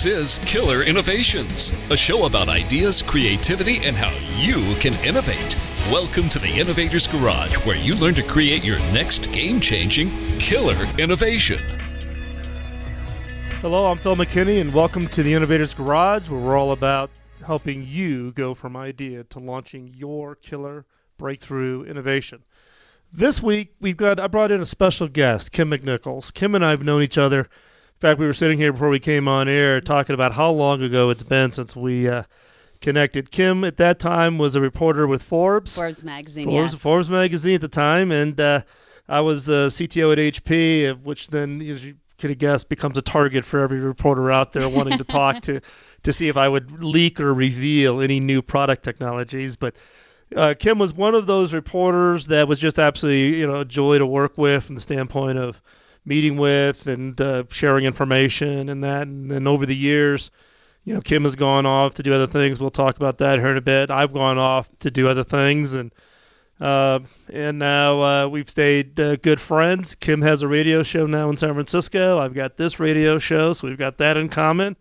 This is Killer Innovations, a show about ideas, creativity, and how you can innovate. Welcome to the Innovator's Garage, where you learn to create your next game changing killer innovation. Hello, I'm Phil McKinney, and welcome to the Innovator's Garage, where we're all about helping you go from idea to launching your killer breakthrough innovation. This week, we've got I brought in a special guest, Kym McNicholas. Kym and I have known each other. In fact, we were sitting here before we came on air talking about how long ago it's been since we uh, connected. Kym at that time was a reporter with Forbes. Forbes magazine. Forbes, yes. Forbes magazine at the time, and uh, I was the CTO at HP, which then, as you could have guessed, becomes a target for every reporter out there wanting to talk to to see if I would leak or reveal any new product technologies. But uh, Kym was one of those reporters that was just absolutely you know a joy to work with from the standpoint of meeting with and uh, sharing information and that. And then over the years, you know, Kym has gone off to do other things. We'll talk about that here in a bit. I've gone off to do other things and. Uh, and now uh, we've stayed uh, good friends. Kym has a radio show now in San Francisco. I've got this radio show, so we've got that in common.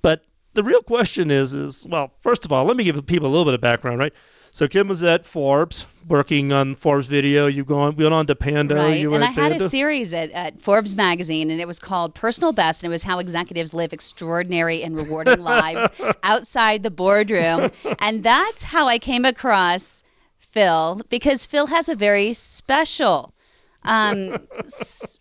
But the real question is, is well, first of all, let me give people a little bit of background, right? So Kym was at Forbes, working on Forbes Video. You gone went on to Pando. Right, and I had a series at, at Forbes magazine, and it was called Personal Best, and it was how executives live extraordinary and rewarding lives outside the boardroom, and that's how I came across Phil because Phil has a very special, um, s-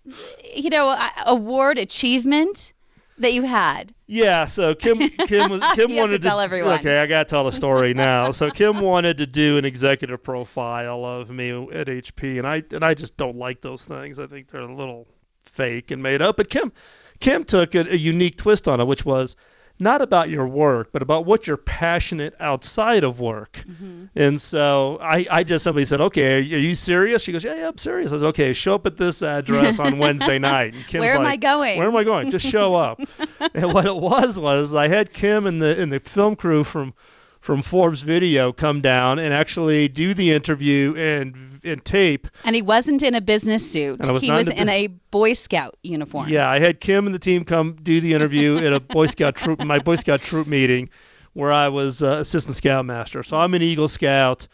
you know, award achievement that you had. Yeah, so Kym Kym was Kym wanted to tell everyone. Okay, I gotta tell the story now. So Kym wanted to do an executive profile of me at HP, and I and I just don't like those things. I think they're a little fake and made up. But Kym Kym took a, a unique twist on it, which was not about your work, but about what you're passionate outside of work. Mm-hmm. And so I, I just simply said, okay, are you, are you serious? She goes, yeah, yeah, I'm serious. I said, okay, show up at this address on Wednesday night. And Kym's Where am like, I going? Where am I going? Just show up. and what it was was I had Kym and the and the film crew from from Forbes Video come down and actually do the interview and and tape. And he wasn't in a business suit. Was he was in a in a Boy Scout uniform. Yeah, I had Kym and the team come do the interview at a Boy Scout troop my Boy Scout troop meeting where I was uh, assistant scout master. So I'm an Eagle Scout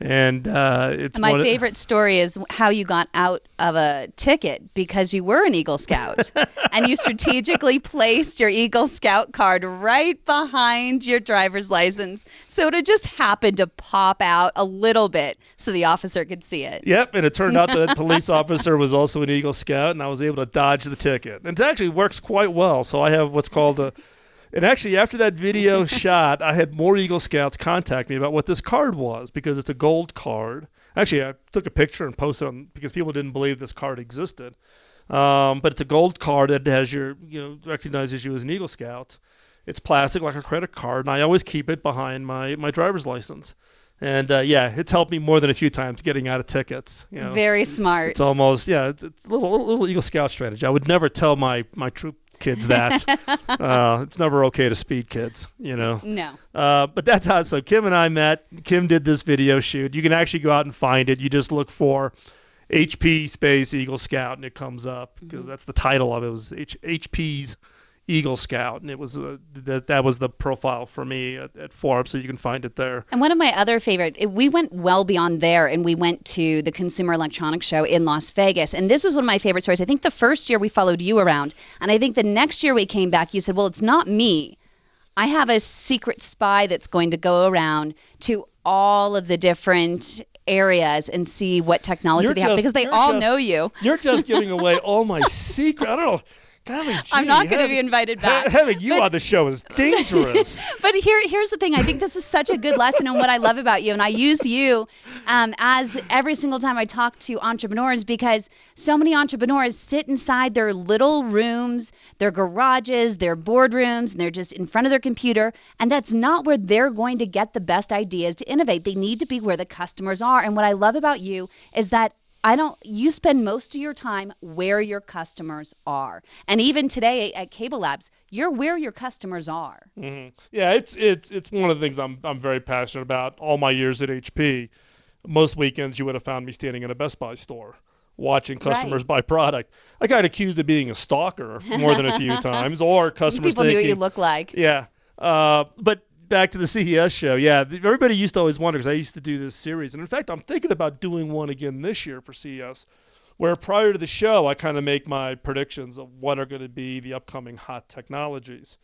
and uh, it's And my one of- favorite story is how you got out of a ticket because you were an Eagle Scout and you strategically placed your Eagle Scout card right behind your driver's license so it just happened to pop out a little bit so the officer could see it. Yep, and it turned out the police officer was also an Eagle Scout, and I was able to dodge the ticket. And it actually works quite well. So I have what's called a. And actually, after that video shot, I had more Eagle Scouts contact me about what this card was because it's a gold card. Actually, I took a picture and posted on because people didn't believe this card existed. Um, but it's a gold card that has your, you know, recognizes you as an Eagle Scout. It's plastic like a credit card, and I always keep it behind my my driver's license. And uh, yeah, it's helped me more than a few times getting out of tickets. You know, Very smart. it's almost yeah, it's, it's a little, little little Eagle Scout strategy. I would never tell my my troop kids that. uh, it's never okay to speed kids, you know. no. Uh, but that's how. So Kym and I met. Kym did this video shoot. You can actually go out and find it. You just look for HP space Eagle Scout, and it comes up because that's the title of it. it was H, HP's Eagle Scout, and it was uh, that that was the profile for me at, at Forbes. So you can find it there. And one of my other favorite, it- we went well beyond there and we went to the Consumer Electronics Show in Las Vegas. And this was one of my favorite stories. I think the first year we followed you around, and I think the next year we came back, you said, Well, it's not me. I have a secret spy that's going to go around to all of the different areas and see what technology You're they have because they all just- know you. You're just giving away all my secret. I don't know. Golly, I'm not going to be invited back. Having you But- on the show is dangerous. but here, here's the thing. I think this is such a good lesson and what I love about you. And I use you um, as every single time I talk to entrepreneurs because so many entrepreneurs sit inside their little rooms, their garages, their boardrooms, and they're just in front of their computer. And that's not where they're going to get the best ideas to innovate. They need to be where the customers are. And what I love about you is that I don't you spend most of your time where your customers are. And even today at Cable Labs, you're where your customers are. hmm Yeah, it's it's it's one of the things I'm I'm very passionate about. All my years at HP, most weekends you would have found me standing in a Best Buy store watching customers buy product. I got accused of being a stalker more than a few times, or customers People thinking, knew what you look like. yeah. Uh, but back to the CES show. Yeah, everybody used to always wonder because I used to do this series, and in fact, I'm thinking about doing one again this year for CES, where prior to the show, I kind of make my predictions of what are going to be the upcoming hot technologies.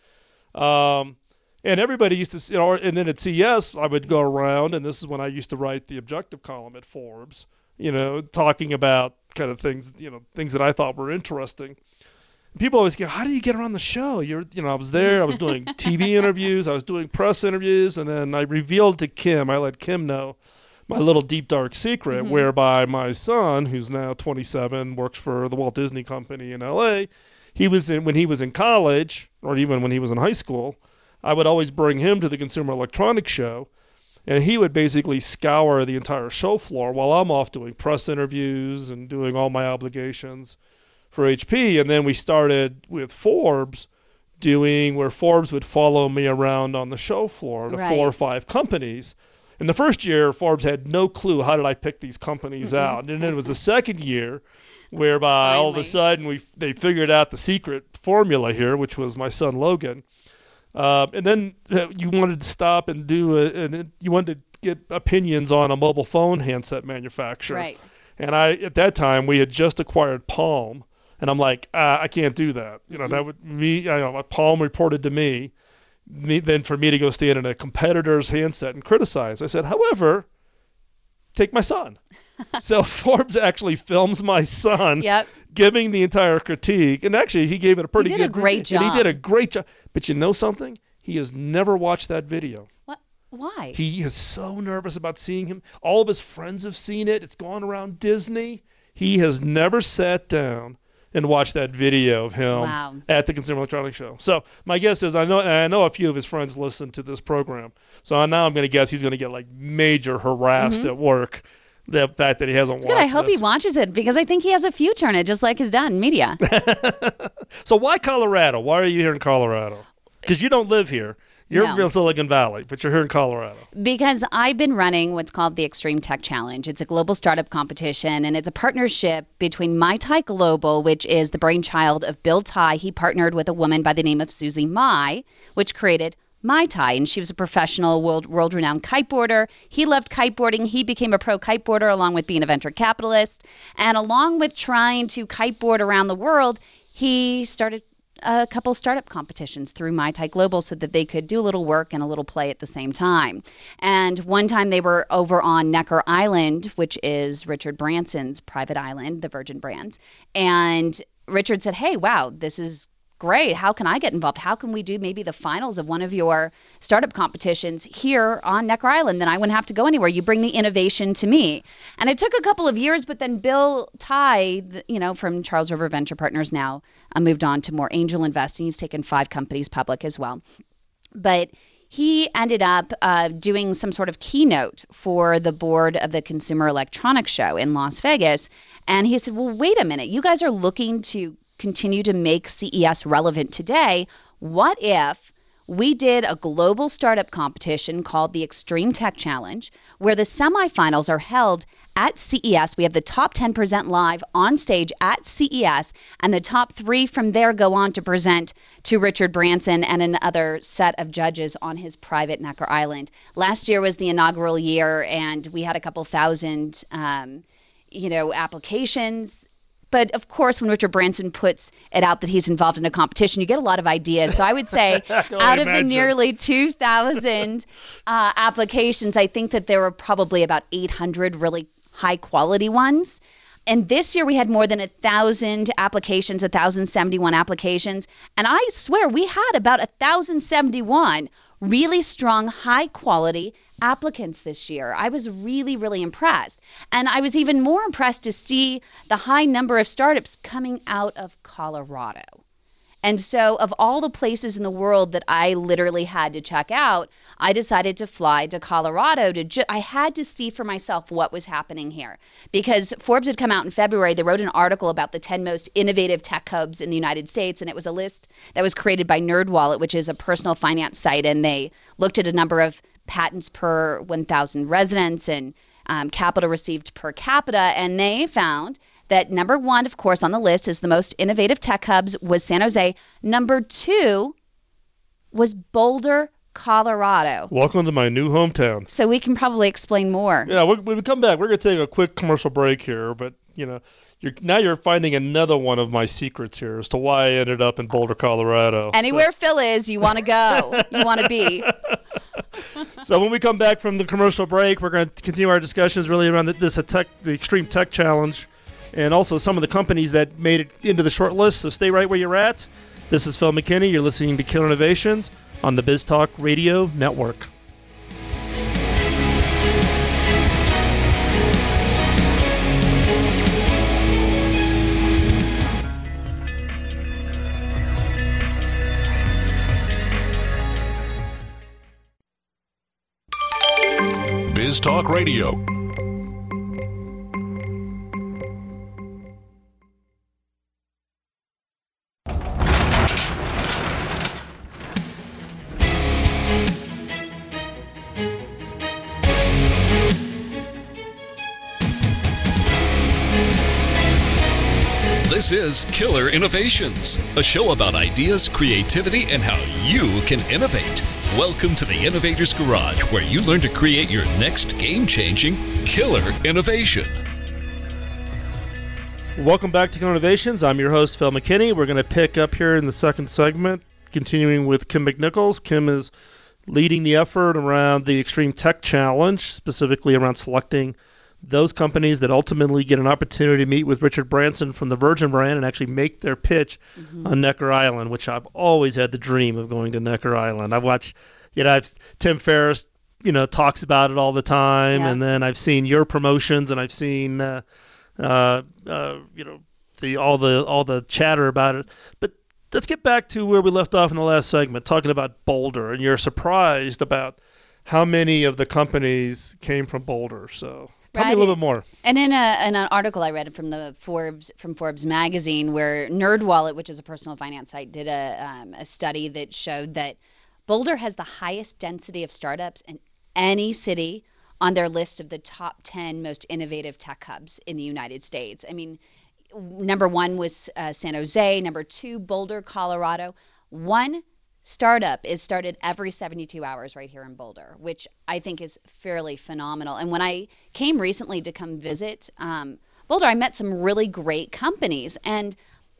Um, and everybody used to, you know, and then at CES, I would go around, and this is when I used to write the objective column at Forbes, you know, talking about kind of things, you know, things that I thought were interesting people always go, "How do you get around the show?" You're, you know, I was there. I was doing TV interviews. I was doing press interviews, and then I revealed to Kym. I let Kym know my little deep dark secret, Mhm. whereby my son, who's now 27, works for the Walt Disney Company in L.A. He was in when he was in college, or even when he was in high school. I would always bring him to the Consumer Electronics Show, and he would basically scour the entire show floor while I'm off doing press interviews and doing all my obligations for HP. And then we started with Forbes doing where Forbes would follow me around on the show floor to Right. four or five companies. In the first year, Forbes had no clue how did I pick these companies Mhm. out. And then it was the second year whereby all of a sudden we they figured out the secret formula here, which was my son Logan. Uh, and then uh, you wanted to stop and do a, and you wanted to get opinions on a mobile phone handset manufacturer. Right. And I, at that time, we had just acquired Palm, and I'm like, uh, I can't do that. You know, that would me, I know, Palm reported to me, me, then for me to go stand in a competitor's handset and criticize. I said, however, take my son. so Forbes actually films my son Yep. giving the entire critique, and actually he gave it a pretty did a great job. he did a great job. But you know something? He has never watched that video. What? Why? He is so nervous about seeing him. All of his friends have seen it. It's gone around Disney. He has never sat down and watch that video of him Wow. at the Consumer Electronics Show. So my guess is I know I know a few of his friends listen to this program. So now I'm going to guess he's going to get like major harassed Mhm. at work. The fact that he hasn't watched. I hope he watches it because I think he has a future in it, just like his dad in media. so why Colorado? Why are you here in Colorado? Because you don't live here. You're No. in Silicon Valley, but you're here in Colorado. Because I've been running what's called the Extreme Tech Challenge. It's a global startup competition, and it's a partnership between MaiTai Global, which is the brainchild of Bill Tai. He partnered with a woman by the name of Susi Mai, which created MaiTai, and she was a professional, world world renowned kiteboarder. He loved kiteboarding. He became a pro kiteboarder along with being a venture capitalist, and along with trying to kiteboard around the world, he started a couple startup competitions through MaiTai Global so that they could do a little work and a little play at the same time. And one time they were over on Necker Island, which is Richard Branson's private island, the Virgin Brands. And Richard said, Hey, wow, this is great. How can I get involved? How can we do maybe the finals of one of your startup competitions here on Necker Island? Then I wouldn't have to go anywhere. You bring the innovation to me. And it took a couple of years, but then Bill Tai, you know, from Charles River Venture Partners now, uh, moved on to more angel investing. He's taken five companies public as well. But he ended up uh, doing some sort of keynote for the board of the Consumer Electronics Show in Las Vegas. And he said, Well, wait a minute. You guys are looking to continue to make CES relevant today. What if we did a global startup competition called the Extreme Tech Challenge, where the semifinals are held at CES. We have the top 10% live on stage at CES, and the top three from there go on to present to Richard Branson and another set of judges on his private Necker Island. Last year was the inaugural year, and we had a couple thousand, um, you know, applications but of course, when Richard Branson puts it out that he's involved in a competition, you get a lot of ideas. So I would say, I out of the nearly 2,000 uh, applications, I think that there were probably about 800 really high quality ones. And this year we had more than a thousand applications, a thousand seventy-one applications, and I swear we had about a thousand seventy-one really strong, high quality applicants this year. I was really, really impressed. And I was even more impressed to see the high number of startups coming out of Colorado. And so, of all the places in the world that I literally had to check out, I decided to fly to Colorado to ju- I had to see for myself what was happening here. Because Forbes had come out in February, they wrote an article about the 10 most innovative tech hubs in the United States, and it was a list that was created by NerdWallet, which is a personal finance site, and they looked at a number of patents per 1,000 residents and um, capital received per capita, and they found that number one, of course, on the list is the most innovative tech hubs was San Jose. Number two was Boulder, Colorado. Welcome to my new hometown. So we can probably explain more. Yeah, when we come back, we're gonna take a quick commercial break here, but you know, you're now you're finding another one of my secrets here as to why I ended up in Boulder, Colorado. Anywhere so. Phil is, you want to go, you want to be. so when we come back from the commercial break, we're going to continue our discussions really around this tech, the Extreme Tech Challenge, and also some of the companies that made it into the short list. So stay right where you're at. This is Phil McKinney. You're listening to Killer Innovations on the BizTalk Radio Network. BizTalk Radio. This is Killer Innovations, a show about ideas, creativity, and how you can innovate. Welcome to the Innovator's Garage, where you learn to create your next game changing killer innovation. Welcome back to Killer Innovations. I'm your host, Phil McKinney. We're going to pick up here in the second segment, continuing with Kym McNicholas. Kym is leading the effort around the Extreme Tech Challenge, specifically around selecting those companies that ultimately get an opportunity to meet with Richard Branson from the Virgin brand and actually make their pitch mm-hmm. on Necker Island, which I've always had the dream of going to Necker Island. I've watched, you know, I've, Tim Ferriss, you know, talks about it all the time, yeah. and then I've seen your promotions and I've seen, uh, uh, uh, you know, the all the all the chatter about it. But let's get back to where we left off in the last segment, talking about Boulder, and you're surprised about how many of the companies came from Boulder. So Tell right. me a little bit more. And in, a, in an article I read from the Forbes from Forbes magazine, where NerdWallet, which is a personal finance site, did a um, a study that showed that Boulder has the highest density of startups in any city on their list of the top 10 most innovative tech hubs in the United States. I mean, number one was uh, San Jose, number two, Boulder, Colorado. One startup is started every 72 hours right here in Boulder, which I think is fairly phenomenal. And when I came recently to come visit um, Boulder, I met some really great companies. And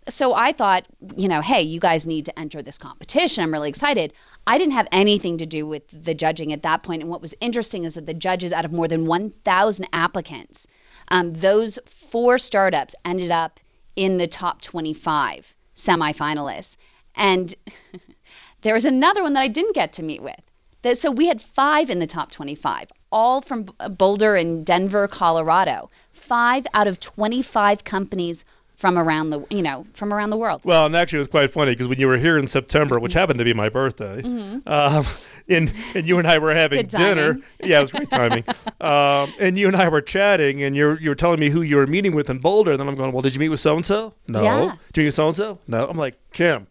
so I thought, you know, hey, you guys need to enter this competition. I'm really excited. I didn't have anything to do with the judging at that point. And what was interesting is that the judges, out of more than 1,000 applicants, um, those four startups ended up in the top 25 semifinalists. And There was another one that I didn't get to meet with. That, so we had five in the top 25, all from Boulder and Denver, Colorado. Five out of 25 companies from around the you know from around the world. Well, and actually it was quite funny because when you were here in September, which happened to be my birthday, mm-hmm. um, and and you and I were having dinner. Yeah, it was great timing. um, and you and I were chatting, and you you were telling me who you were meeting with in Boulder. And then I'm going, well, did you meet with so and so? No. Yeah. Did you meet with so and so? No. I'm like Kym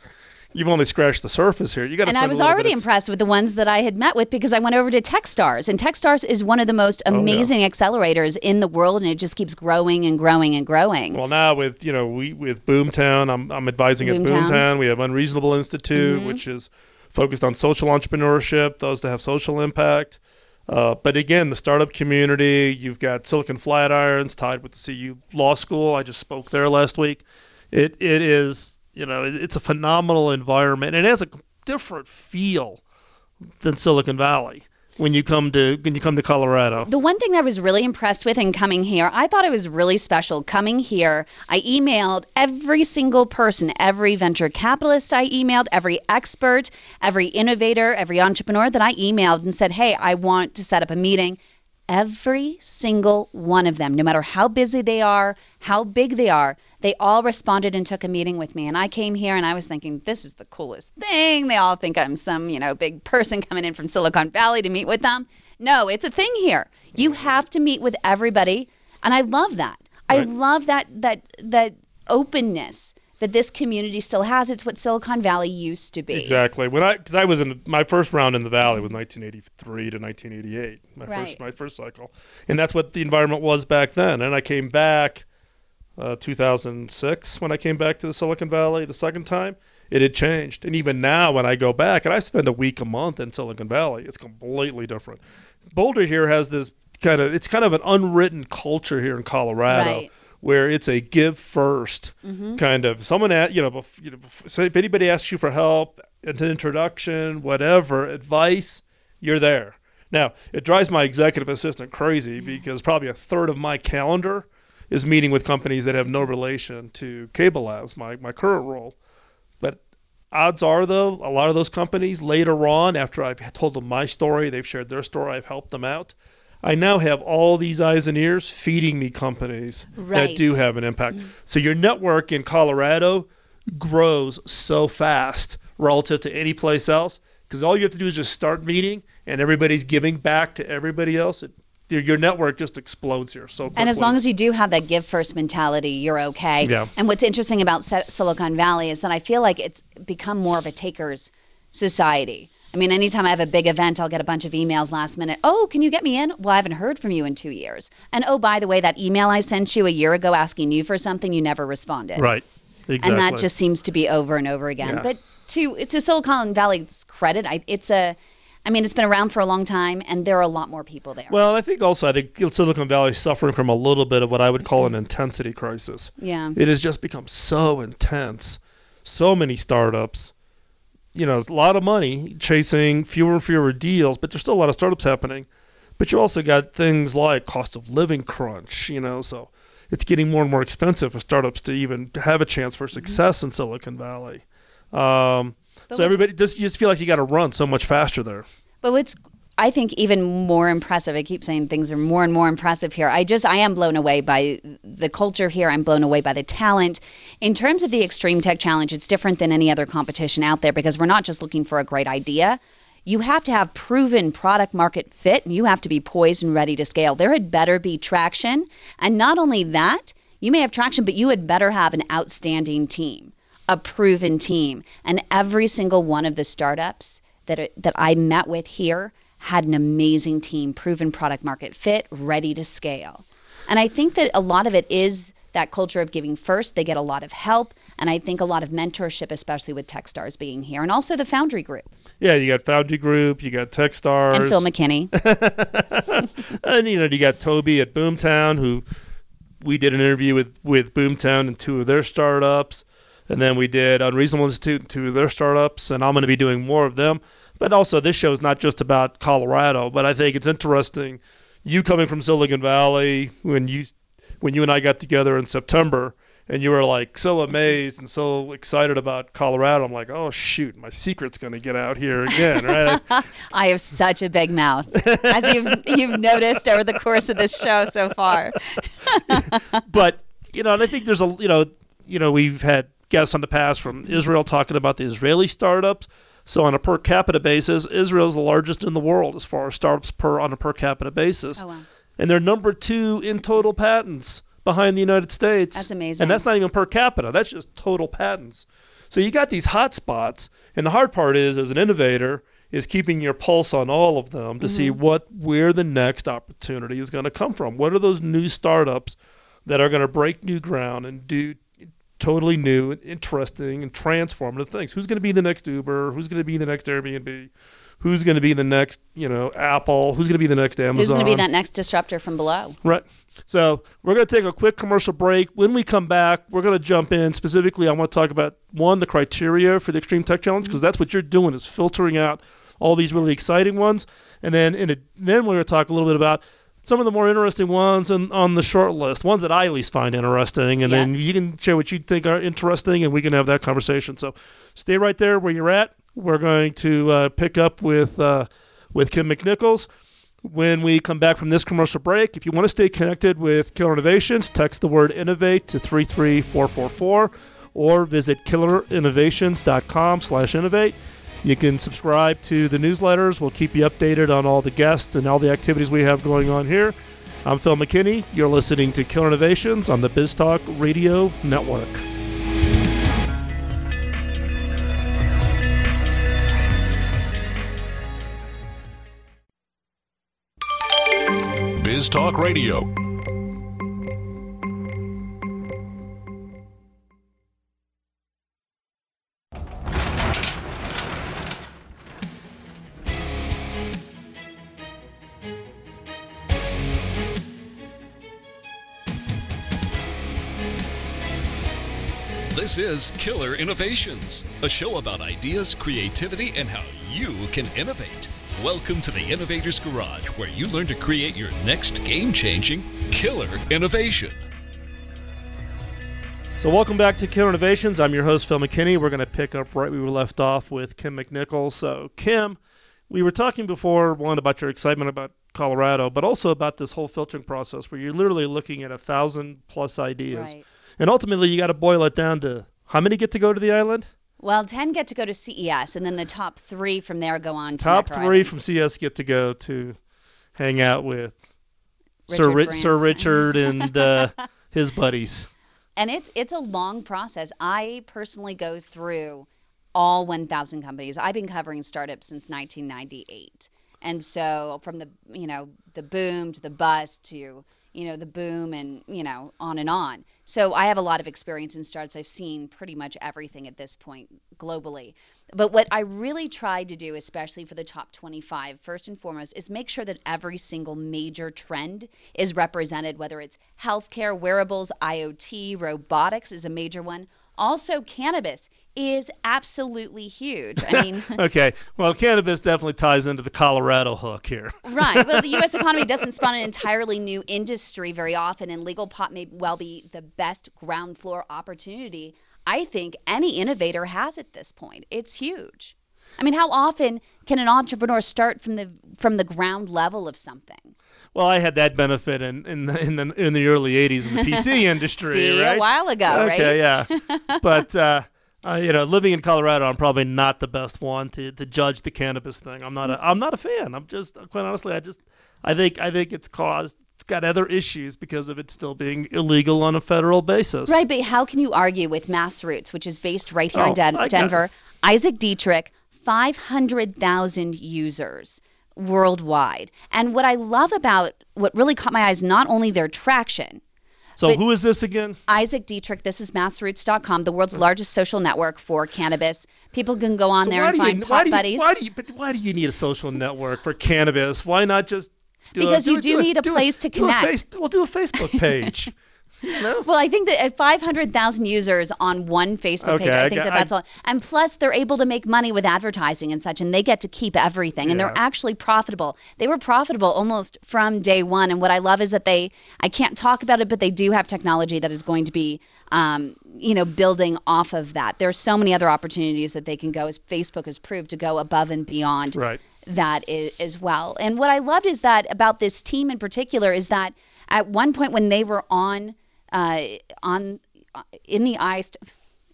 you've only scratched the surface here. You got And I was already impressed with the ones that I had met with because I went over to TechStars, and TechStars is one of the most amazing oh, yeah. accelerators in the world, and it just keeps growing and growing and growing. Well, now with you know we with Boomtown, I'm I'm advising Boomtown. at Boomtown. We have Unreasonable Institute, mm-hmm. which is focused on social entrepreneurship, those that have social impact. Uh, but again, the startup community, you've got Silicon Flatirons tied with the CU Law School. I just spoke there last week. It it is you know, it's a phenomenal environment. and It has a different feel than Silicon Valley when you come to when you come to Colorado. The one thing I was really impressed with in coming here, I thought it was really special coming here. I emailed every single person, every venture capitalist I emailed, every expert, every innovator, every entrepreneur that I emailed and said, "Hey, I want to set up a meeting." Every single one of them, no matter how busy they are, how big they are, they all responded and took a meeting with me. And I came here and I was thinking, this is the coolest thing. They all think I'm some, you know, big person coming in from Silicon Valley to meet with them. No, it's a thing here. You have to meet with everybody. And I love that. Right. I love that that that openness that this community still has. It's what Silicon Valley used to be. Exactly. When I, because I was in my first round in the Valley was 1983 to 1988, my right. first my first cycle, and that's what the environment was back then. And I came back uh, 2006 when I came back to the Silicon Valley the second time. It had changed, and even now when I go back, and I spend a week a month in Silicon Valley, it's completely different. Boulder here has this kind of it's kind of an unwritten culture here in Colorado. Right. Where it's a give 1st Mm-hmm. kind of someone at you know, bef- you know bef- so if anybody asks you for help, an introduction, whatever advice, you're there. Now, it drives my executive assistant crazy because probably a third of my calendar is meeting with companies that have no relation to Cable Labs, my, my current role. But odds are, though, a lot of those companies later on, after I've told them my story, they've shared their story, I've helped them out. I now have all these eyes and ears feeding me companies Right. that do have an impact. So your network in Colorado grows so fast relative to any place else because all you have to do is just start meeting and everybody's giving back to everybody else. It, your, network just explodes here so quickly. And as long as you do have that give first mentality, you're okay. Yeah. And what's interesting about Silicon Valley is that I feel like it's become more of a takers society. I mean, anytime I have a big event, I'll get a bunch of emails last minute. Oh, can you get me in? Well, I haven't heard from you in two years. And oh, by the way, that email I sent you a year ago asking you for something, you never responded. right, exactly. And that just seems to be over and over again. Yeah. But to to Silicon Valley's credit, I, it's a, I mean, it's been around for a long time, and there are a lot more people there. well, I think also I think Silicon Valley is suffering from a little bit of what I would call an mm-hmm. intensity crisis. yeah. It has just become so intense. So many startups. You know, a lot of money chasing fewer and fewer deals, but there's still a lot of startups happening. But you also got things like cost of living crunch, you know, so it's getting more and more expensive for startups to even have a chance for success in Silicon Valley. Um, so everybody just you just feel like you got to run so much faster there. But what's I think even more impressive. I keep saying things are more and more impressive here. I just I am blown away by the culture here. I'm blown away by the talent. In terms of the Extreme Tech Challenge, it's different than any other competition out there because we're not just looking for a great idea. You have to have proven product market fit and you have to be poised and ready to scale. There had better be traction. And not only that, you may have traction, but you had better have an outstanding team, a proven team. And every single one of the startups that that I met with here had an amazing team, proven product market fit, ready to scale. And I think that a lot of it is that culture of giving first. They get a lot of help, and I think a lot of mentorship, especially with Techstars being here, and also the Foundry Group Yeah, you got Foundry Group, you got Techstars, and Phil McKinney. and you know you got Toby at Boomtown, who we did an interview with with Boomtown and two of their startups, and then we did Unreasonable Institute and two of their startups, and I'm going to be doing more of them. But also, this show is not just about Colorado, but I think it's interesting. You coming from Silicon Valley when you when you and I got together in September. And you were like so amazed and so excited about Colorado. I'm like, oh shoot, my secret's gonna get out here again, right? I have such a big mouth, as you've, you've noticed over the course of this show so far. but you know, and I think there's a you know, you know, we've had guests on the past from Israel talking about the Israeli startups. So on a per capita basis, Israel is the largest in the world as far as startups per on a per capita basis, Oh wow, and they're number two in total patents behind the United States. That's amazing. And that's not even per capita. That's just total patents. So you got these hot spots, and the hard part is, as an innovator, is keeping your pulse on all of them to see mm-hmm. what where the next opportunity is going to come from. What are those new startups that are going to break new ground and do totally new, and interesting, and transformative things? Who's going to be the next Uber? Who's going to be the next Airbnb? Who's going to be the next, you know, Apple? Who's going to be the next Amazon? who's going to be that next disruptor from below? Right. So we're going to take a quick commercial break. When we come back, we're going to jump in. Specifically, I want to talk about one, the criteria for the Extreme Tech Challenge, because that's what you're doing is filtering out all these really exciting ones, and then in a, then we're going to talk a little bit about some of the more interesting ones and on the short list, ones that I at least find interesting, and Yeah. then you can share what you think are interesting, and we can have that conversation. So stay right there where you're at. We're going to uh, pick up with uh, with Kym McNicholas when we come back from this commercial break. If you want to stay connected with Killer Innovations, text the word innovate to 33444 or visit killerinnovations.com slash innovate. You can subscribe to the newsletters. We'll keep you updated on all the guests and all the activities we have going on here. I'm Phil McKinney. You're listening to Killer Innovations on the BizTalk Radio Network. BizTalk Radio. This is Killer Innovations, a show about ideas, creativity, and how you can innovate. Welcome to the Innovators Garage, where you learn to create your next game changing killer innovation. So, welcome back to Killer Innovations. I'm your host, Phil McKinney. We're going to pick up right where we left off with Kym McNicholas. So, Kym, we were talking before, one, about your excitement about Colorado, but also about this whole filtering process where you're literally looking at a thousand plus ideas. Right. And ultimately, you got to boil it down to how many get to go to the island? Well, 10 get to go to CES, and then the top three from there go on to Top Necker three Island. from CES get to go to hang out with Sir, Sir Richard and uh, his buddies. and it's it's a long process. I personally go through all 1,000 companies. I've been covering startups since 1998, and so from the you know the boom to the bust to you know the boom and you know on and on. So I have a lot of experience in startups. I've seen pretty much everything at this point globally. But what I really tried to do, especially for the top 25, first and foremost, is make sure that every single major trend is represented, whether it's healthcare, wearables, IoT, robotics is a major one. Also, cannabis is absolutely huge. I mean, Okay, well, cannabis definitely ties into the Colorado hook here. right. Well, the U.S. economy doesn't spawn an entirely new industry very often, and legal pot may well be the best ground floor opportunity I think any innovator has at this point. It's huge. I mean, how often can an entrepreneur start from the from the ground level of something? Well, I had that benefit in in the, in the, in the early '80s in the PC industry, See, right? a while ago, okay, right? yeah. But uh, uh, you know, living in Colorado, I'm probably not the best one to, to judge the cannabis thing. I'm not a I'm not a fan. I'm just quite honestly, I just I think I think it's caused it's got other issues because of it still being illegal on a federal basis. Right, but how can you argue with Mass Roots, which is based right here Oh, in Den- Denver? Isaac Dietrich, 500,000 users worldwide. And what I love about what really caught my eyes, not only their traction, So but- who is this again? Isaac Dietrich, this is massroots.com, the world's largest social network for cannabis. People can go on So there and find you, pot why do you, buddies. Why do you but why do you need a social network for cannabis? Why not just do a- Because you a- do a- need a do place to do connect. A face, well, do a Facebook page. know? Well, I think that at 500,000 users on one Facebook page, I I think got- that that's I- all. And plus, they're able to make money with advertising and such, and they get to keep everything. And they're actually profitable. They were profitable almost from day one. And what I love is that they, I can't talk about it, but they do have technology that is going to be, um, you know, building off of that. There's so many other opportunities that they can go, as Facebook has proved, to go above and beyond Right. that as well. And what I loved is that about this team in particular is that at one point when they were on uh, on in the i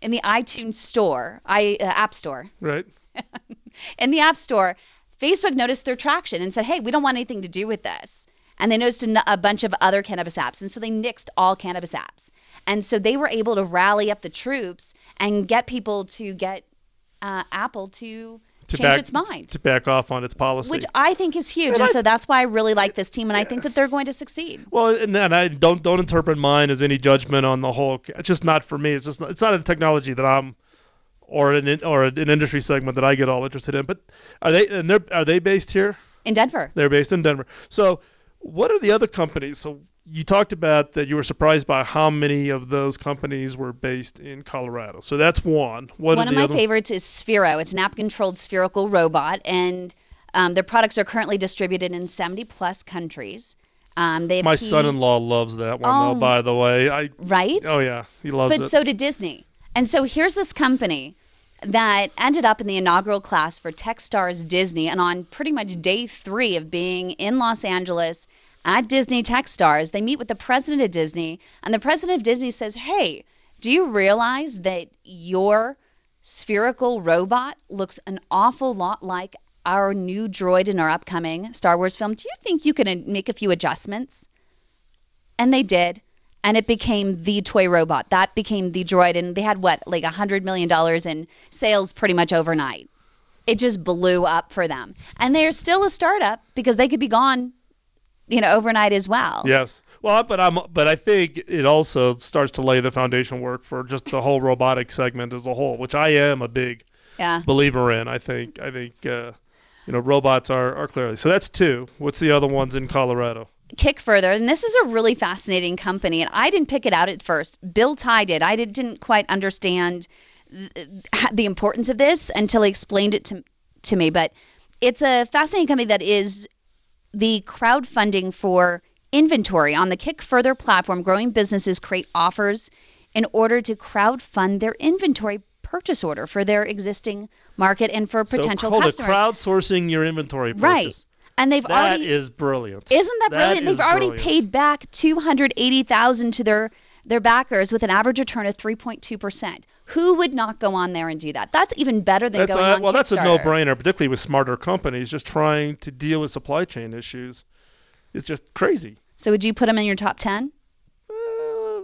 in the iTunes store, i uh, App Store, Right. in the App Store, Facebook noticed their traction and said, "Hey, we don't want anything to do with this." And they noticed a bunch of other cannabis apps, and so they nixed all cannabis apps. And so they were able to rally up the troops and get people to get uh, Apple to, To change back, its mind To back off on its policy. which I think is huge, And and, I- so that's why I really like this team, and I think that they're going to succeed. Well, and, and I don't don't interpret mine as any judgment on the whole. It's just not for me. It's just not, it's not a technology that I'm, or an or an industry segment that I get all interested in. But are they and they're are they based here? In Denver, They're based in Denver. So what are the other companies? So you talked about that you were surprised by how many of those companies were based in Colorado. So that's one. What one of my other? favorites is Sphero. It's an app-controlled spherical robot, and um, their products are currently distributed in 70 plus countries. Um, they My key- son-in-law loves that one Oh. though. By the way, I right? oh yeah, he loves but it. But so did Disney. And so here's this company that ended up in the inaugural class for Techstars Disney, and on pretty much day three of being in Los Angeles at Disney Techstars, they meet with the president of Disney, and the president of Disney says, "Hey, do you realize that your spherical robot looks an awful lot like our new droid in our upcoming Star Wars film? Do you think you can uh, make a few adjustments?" And they did. And it became the toy robot. That became the droid. And they had what, like a $100 million in sales pretty much overnight. It just blew up for them. And they're still a startup because they could be gone, you know, overnight as well. Yes. Well, but I'm but I think it also starts to lay the foundation work for just the whole robotic segment as a whole, which I am a big Yeah. believer in. I think I think uh, you know robots are are clearly. So that's two. What's the other ones in Colorado? Kick Further, and this is a really fascinating company, and I didn't pick it out at first. Bill Tai did. I did, didn't quite understand th- the importance of this until he explained it to to me. But it's a fascinating company that is the crowdfunding for inventory on the Kick Further platform. Growing businesses create offers in order to crowdfund their inventory purchase order for their existing market and for potential so call customers. Crowdsourcing your inventory purchase. Right. And they've That already is brilliant. isn't that, That brilliant? is They've already brilliant. paid back 280,000 to their their backers with an average return of 3.2%. Who would not go on there and do that? That's even better than That's going a, on well, that's a no-brainer, particularly with smarter companies just trying to deal with supply chain issues. It's just crazy. So would you put them in your top 10? Uh,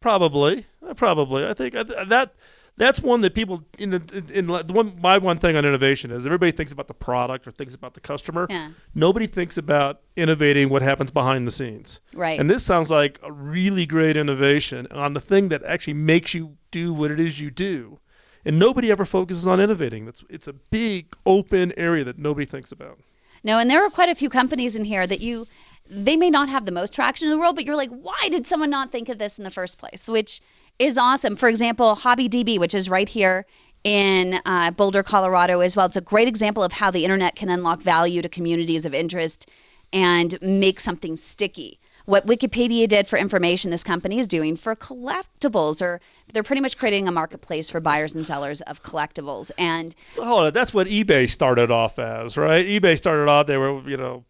probably, Uh, probably. I think uh, that that's one that people in the in, the one my one thing on innovation is everybody thinks about the product or thinks about the customer. Yeah. Nobody thinks about innovating what happens behind the scenes. Right. And this sounds like a really great innovation on the thing that actually makes you do what it is you do. And nobody ever focuses on innovating. That's it's a big open area that nobody thinks about. No, and there are quite a few companies in here that you they may not have the most traction in the world, but you're like, why did someone not think of this in the first place? Which is awesome. For example, HobbyDB, which is right here in uh, Boulder, Colorado, as well. It's a great example of how the internet can unlock value to communities of interest and make something sticky. What Wikipedia did for information, this company is doing for collectibles, or they're pretty much creating a marketplace for buyers and sellers of collectibles. And Hold on, that's what eBay started off as, right? eBay started off they were, you know,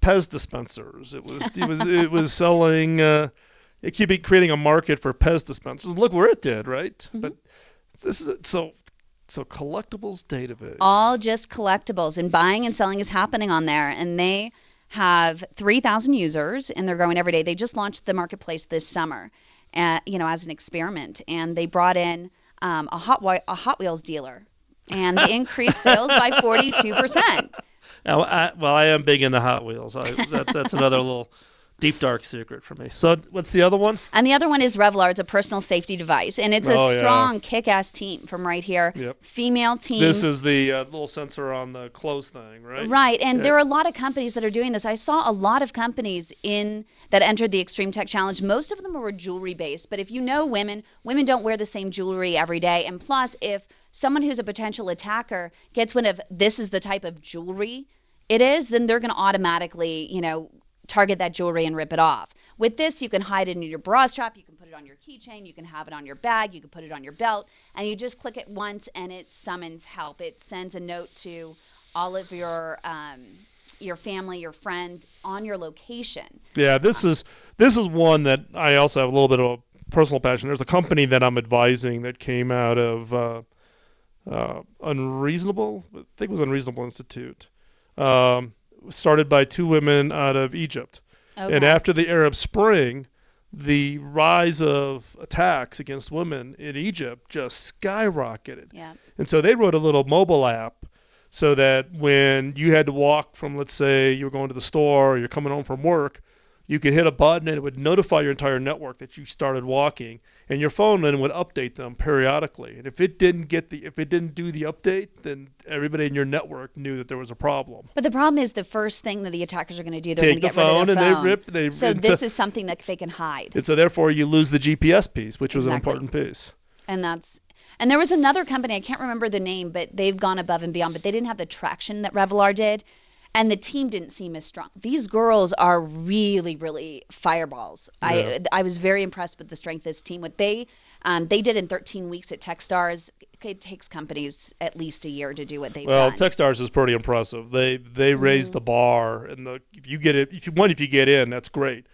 Pez dispensers. It was it was it was selling uh it keep creating a market for Pez dispensers. Look where it did, right? Mm-hmm. But this is so so collectibles database. all just collectibles and buying and selling is happening on there and they have 3000 users and they're growing every day they just launched the marketplace this summer uh, you know as an experiment and they brought in um, a hot a hot wheels dealer and they increased sales by 42% Now, I, well, I am big into Hot Wheels. I, that, that's another little deep dark secret for me. So what's the other one? and the other one is Revolar. It's a personal safety device, and it's a Oh, yeah. strong, kick-ass team from right here. Yep. Female team. This is the uh, little sensor on the clothes thing, right? Right, and Yeah. there are a lot of companies that are doing this. I saw a lot of companies in that entered the Extreme Tech Challenge. Most of them were jewelry based, but if you know women, women don't wear the same jewelry every day. And plus, if someone who's a potential attacker gets one of this is the type of jewelry it is, then they're going to automatically, you know, target that jewelry and rip it off. With this, you can hide it in your bra strap, you can put it on your keychain, you can have it on your bag, you can put it on your belt, and you just click it once and it summons help. It sends a note to all of your um, your family, your friends on your location. Yeah, this is this is one that I also have a little bit of a personal passion. There's a company that I'm advising that came out of uh, uh, Unreasonable. I think it was Unreasonable Institute. Um, started by two women out of Egypt. And after the Arab Spring, the rise of attacks against women in Egypt just skyrocketed. Yeah. And so they wrote a little mobile app so that when you had to walk from, let's say, you were going to the store or you're coming home from work, you could hit a button and it would notify your entire network that you started walking, and your phone then would update them periodically. And if it didn't get the, if it didn't do the update, then everybody in your network knew that there was a problem. But the problem is the first thing that the attackers are going to do, they're going to get rid phone of their and phone. they rip. They so this is something that they can hide. and so therefore you lose the GPS piece, which was an important piece. and that's and there was another company I can't remember the name, but they've gone above and beyond. But they didn't have the traction that Revolar did, and the team didn't seem as strong. These girls are really, really fireballs. I I was very impressed with the strength of this team. What they um, they did in 13 weeks at TechStars. It takes companies at least a year to do what they've Well, done. Techstars is pretty impressive. They they raised the bar, and the if you get it, if you one if you get in, that's great.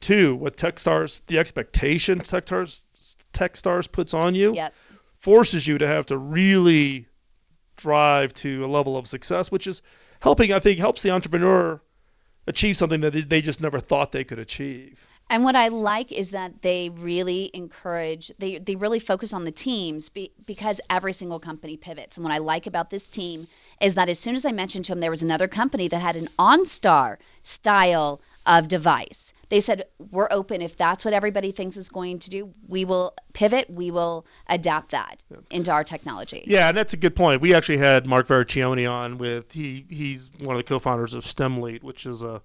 Two, what Techstars, the expectation Techstars Techstars puts on you, Yep. forces you to have to really drive to a level of success, which is helping. I think helps the entrepreneur achieve something that they- just never thought they could achieve. And what I like is that they really encourage, they, they really focus on the teams be, because every single company pivots. And what I like about this team is that as soon as I mentioned to them there was another company that had an OnStar style of device, they said, We're open. If that's what everybody thinks is going to do, we will pivot, we will adapt that into our technology. Yeah, and that's a good point. We actually had Mark Vericione on with he he's one of the co-founders of STEMLead, which is a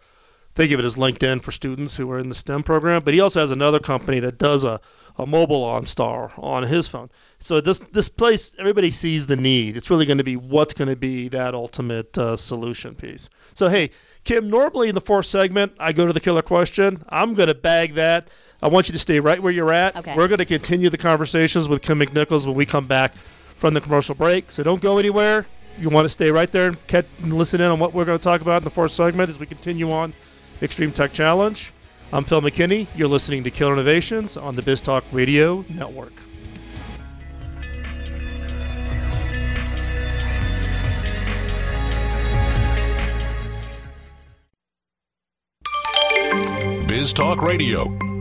think of it as LinkedIn for students who are in the STEM program. But he also has another company that does a, a mobile OnStar on his phone. So this this place, everybody sees the need. It's really going to be what's going to be that ultimate uh, solution piece. So hey, Kym, normally in the fourth segment, I go to the killer question. I'm going to bag that. I want you to stay right where you're at. Okay. We're going to continue the conversations with Kym McNicholas when we come back from the commercial break. So don't go anywhere. You want to stay right there and, catch, and listen in on what we're going to talk about in the fourth segment as we continue on Extreme Tech Challenge. I'm Phil McKinney. You're listening to Killer Innovations on the BizTalk Radio Network. Biz Talk Radio.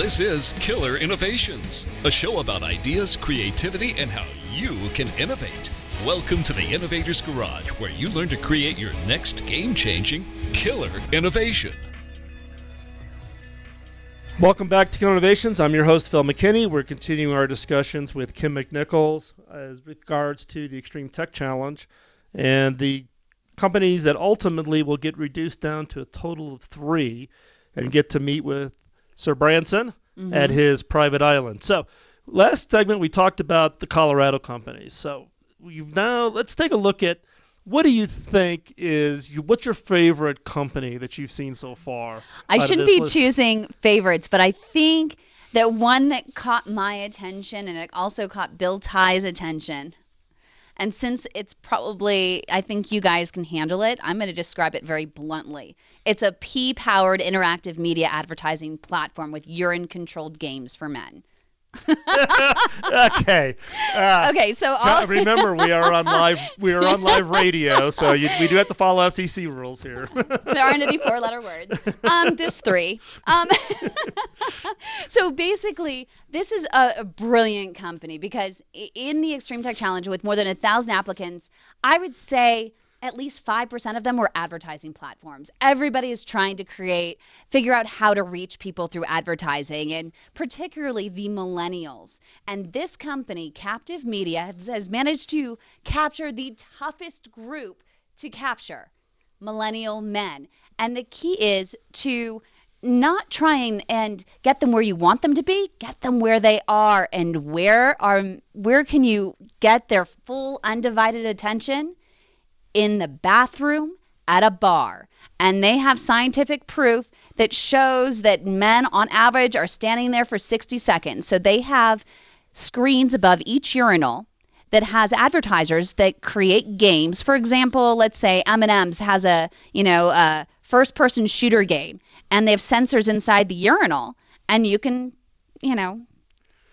This is Killer Innovations, a show about ideas, creativity, and how you can innovate. Welcome to the Innovator's Garage, where you learn to create your next game changing killer innovation. Welcome back to Killer Innovations. I'm your host, Phil McKinney. We're continuing our discussions with Kym McNicholas uh, as regards to the Extreme Tech Challenge and the companies that ultimately will get reduced down to a total of three and get to meet with Sir Branson at mm-hmm. his private island. So, last segment we talked about the Colorado companies. So, we've now let's take a look at what do you think is you, what's your favorite company that you've seen so far? I shouldn't be list? choosing favorites, but I think that one that caught my attention and it also caught Bill Tai's attention. And since it's probably, I think you guys can handle it, I'm going to describe it very bluntly. It's a P powered interactive media advertising platform with urine controlled games for men. Okay. Uh, Okay, so I'll, remember, we are on live. We are on live radio, so you, we do have to follow FCC rules here. there aren't any four letter words. Um, there's three. Um, so basically, this is a, a brilliant company because in the Extreme Tech Challenge with more than a thousand applicants, I would say at least 5% of them were advertising platforms. Everybody is trying to create, figure out how to reach people through advertising, and particularly the millennials. And this company, Captive Media, has, managed to capture the toughest group to capture millennial men. And the key is to not trying and get them where you want them to be, get them where they are and where are where can you get their full undivided attention in the bathroom at a bar. And they have scientific proof that shows that men on average are standing there for 60 seconds. So they have screens above each urinal that has advertisers that create games. For example, let's say M&M's has a, you know, a first-person shooter game and they have sensors inside the urinal and you can, you know,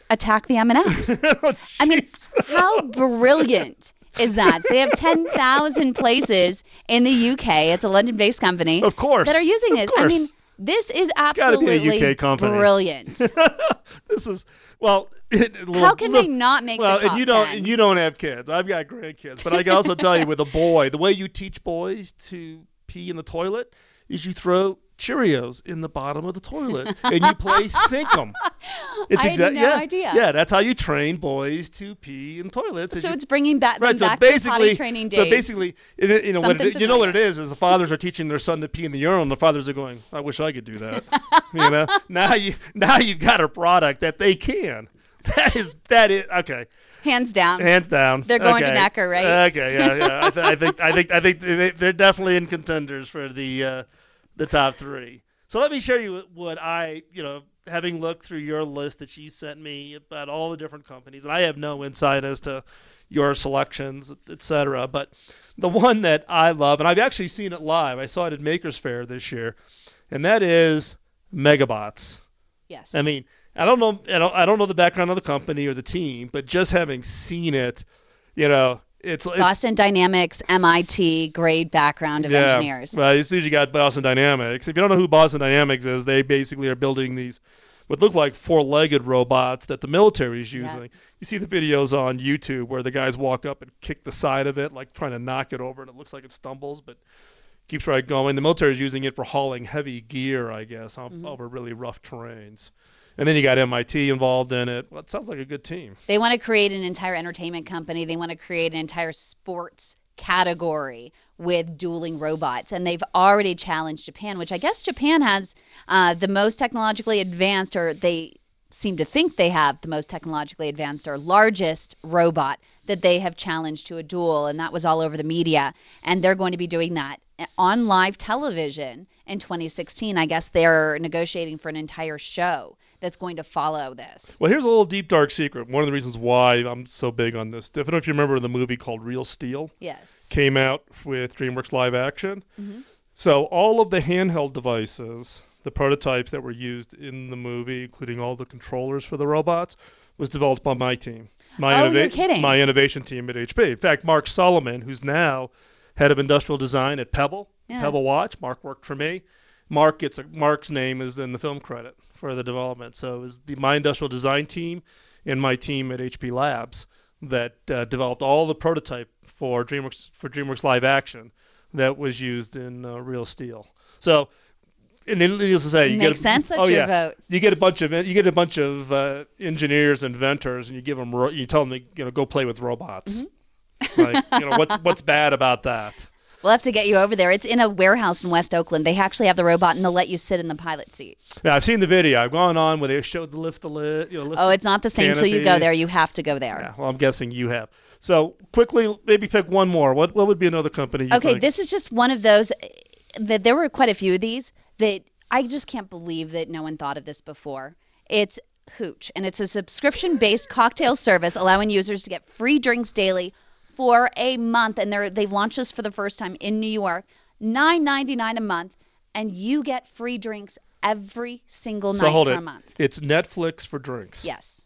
attack the M&M's. oh, I mean, how brilliant is that? So they have 10,000 places in the UK. It's a London-based company Of course. that are using Of it. I mean, this is gotta be a absolutely UK company. brilliant. this is well. How can they not make well, the top and you don't 10? and you don't have kids. I've got grandkids, but I can also tell you with a boy, the way you teach boys to pee in the toilet is you throw Cheerios in the bottom of the toilet and you play sink 'em. It's I had no yeah, idea. Yeah, that's how you train boys to pee in toilets. so you- it's bringing back Right, so back to basically training days. so basically, it, you know what it, you know what it is is the fathers are teaching their son to pee in the urinal, and the fathers are going, "I wish I could do that." you know, now you now you've got a product that they can. That is that is okay, hands down. hands down. They're going to okay. Necker, right? Okay, yeah, yeah. I, th- I think I think I think they- they're definitely in contenders for the uh, the top three. So let me show you what I, you know, having looked through your list that you sent me about all the different companies, and I have no insight as to your selections, etc. But the one that I love, and I've actually seen it live. I saw it at Makers Faire this year, and that is Megabots. yes. I mean, I don't know, I don't, I don't know the background of the company or the team, but just having seen it, you know, it's, it's Boston Dynamics, MIT, great background of engineers. well, as soon as you got Boston Dynamics, if you don't know who Boston Dynamics is, they basically are building these what look like four-legged robots that the military is Yeah. using. You see the videos on YouTube where the guys walk up and kick the side of it, like trying to knock it over, and it looks like it stumbles, but keeps right going. The military is using it for hauling heavy gear, I guess, Mm-hmm. over really rough terrains. And then you got MIT involved in it. Well, it sounds like a good team. They want to create an entire entertainment company. They want to create an entire sports category with dueling robots. And they've already challenged Japan, which I guess Japan has uh, the most technologically advanced, or they seem to think they have the most technologically advanced or largest robot that they have challenged to a duel. And that was all over the media. And they're going to be doing that on live television in 2016. I guess they're negotiating for an entire show that's going to follow this. Well, here's a little deep dark secret. One of the reasons why I'm so big on this. I don't know if you remember the movie called Real Steel. Yes. Came out with DreamWorks live action. Mhm. So all of the handheld devices, the prototypes that were used in the movie, including all the controllers for the robots, was developed by my team. My Oh, you're kidding. My innovation team at HP. In fact, Mark Solomon, who's now head of industrial design at Pebble, Yeah. Pebble Watch. Mark worked for me. Mark gets a, Mark's name is in the film credit for the development. So it was the my industrial design team and my team at HP Labs that uh, developed all the prototype for DreamWorks for DreamWorks live action that was used in uh, Real Steel. So, and needless to say, you Makes get a, sense. That's oh, your yeah. vote. You get a bunch of you get a bunch of uh, engineers, inventors, and you give them ro- you tell them to, you know go play with robots. Mm-hmm. like you know what's what's bad about that? We'll have to get you over there. It's in a warehouse in West Oakland. They actually have the robot, and they'll let you sit in the pilot seat. Yeah, I've seen the video. I've gone on where they showed the lift the lid. You know, lift Oh, it's not the same until you go there. You have to go there. Yeah, well, I'm guessing you have. So quickly, maybe pick one more. What what would be another company? You Okay, think? this is just one of those that there were quite a few of these that I just can't believe that no one thought of this before. It's Hooch, and it's a subscription-based cocktail service allowing users to get free drinks daily for a month, and they're they've launched this for the first time in New York. Nine ninety nine a month, and you get free drinks every single so night hold for it. a month. It's Netflix for drinks. Yes.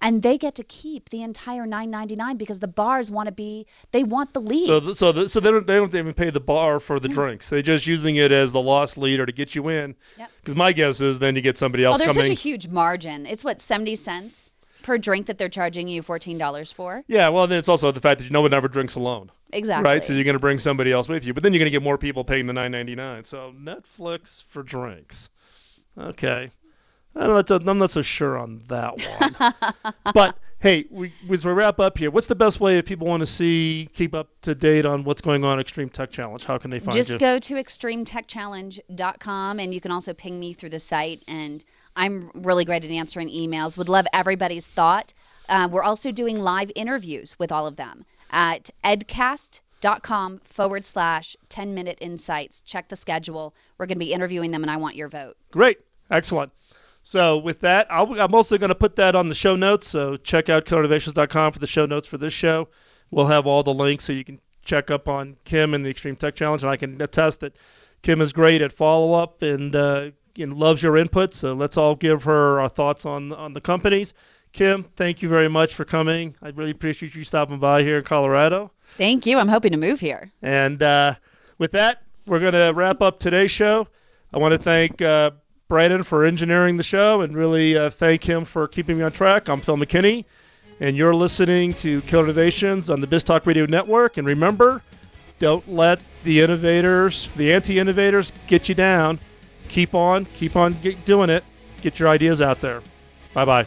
And they get to keep the entire 9.99 because the bars want to be they want the lead. So th- so th- so they don't they don't even pay the bar for the mm. drinks. They're just using it as the loss leader to get you in. Yep. Because my guess is then you get somebody oh, else there's coming. such a huge margin. It's what 70 cents per drink that they're charging you $14 for. yeah, well then it's also the fact that no one ever drinks alone. Exactly. Right, so you're going to bring somebody else with you, but then you're going to get more people paying the 9.99. So Netflix for drinks. Okay, I'm not, so- I'm not so sure on that one. but hey, we, as we wrap up here, what's the best way if people want to see, keep up to date on what's going on at Extreme Tech Challenge? How can they find Just you? go to extremetechchallenge.com and you can also ping me through the site. And I'm really great at answering emails. Would love everybody's thought. Uh, we're also doing live interviews with all of them at edcast.com forward slash 10 minute insights. Check the schedule. We're going to be interviewing them and I want your vote. Great, excellent. So with that, I'll, I'm also going to put that on the show notes. So check out killerinnovations.com for the show notes for this show. We'll have all the links so you can check up on Kym and the Extreme Tech Challenge, and I can attest that Kym is great at follow up and, uh, and loves your input. So let's all give her our thoughts on on the companies. Kym, thank you very much for coming. I really appreciate you stopping by here in Colorado. Thank you. I'm hoping to move here. And uh, with that, we're going to wrap up today's show. I want to thank uh, Brandon for engineering the show and really uh, thank him for keeping me on track. I'm Phil McKinney, and you're listening to Killer Innovations on the BizTalk Radio Network. And remember, don't let the innovators, the anti-innovators, get you down. Keep on, keep on doing it. Get your ideas out there. Bye bye.